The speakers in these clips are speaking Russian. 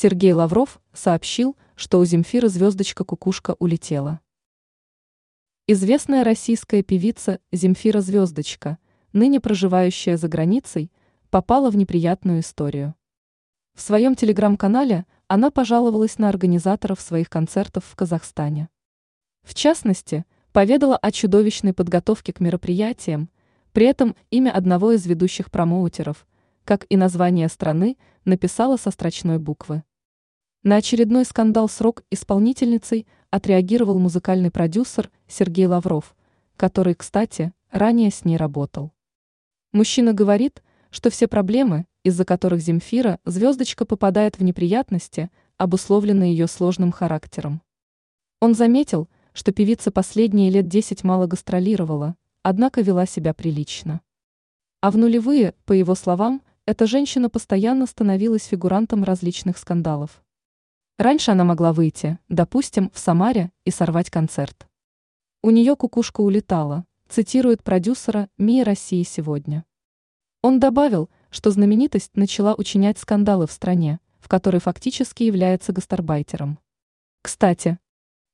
Сергей Лавров сообщил, что у Земфиры звездочка-кукушка улетела. Известная российская певица Земфира Звездочка, ныне проживающая за границей, попала в неприятную историю. В своем телеграм-канале она пожаловалась на организаторов своих концертов в Казахстане. В частности, поведала о чудовищной подготовке к мероприятиям, при этом имя одного из ведущих промоутеров, как и название страны, написала со строчной буквы. На очередной скандал с рок-исполнительницей отреагировал музыкальный продюсер Сергей Лавров, который, кстати, ранее с ней работал. Мужчина говорит, что все проблемы, из-за которых Земфира звездочка попадает в неприятности, обусловлены ее сложным характером. Он заметил, что певица последние лет десять мало гастролировала, однако вела себя прилично. А в нулевые, по его словам, эта женщина постоянно становилась фигурантом различных скандалов. Раньше она могла выйти, допустим, в Самаре и сорвать концерт. У нее кукушка улетала, цитирует продюсера МИА России сегодня. Он добавил, что знаменитость начала учинять скандалы в стране, в которой фактически является гастарбайтером. Кстати,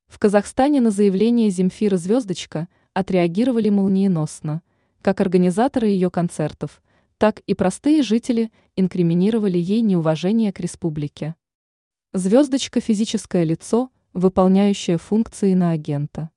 в Казахстане на заявление Земфиры «Звездочка» отреагировали молниеносно, как организаторы ее концертов, так и простые жители инкриминировали ей неуважение к республике. Звездочка – физическое лицо, выполняющее функции на агента.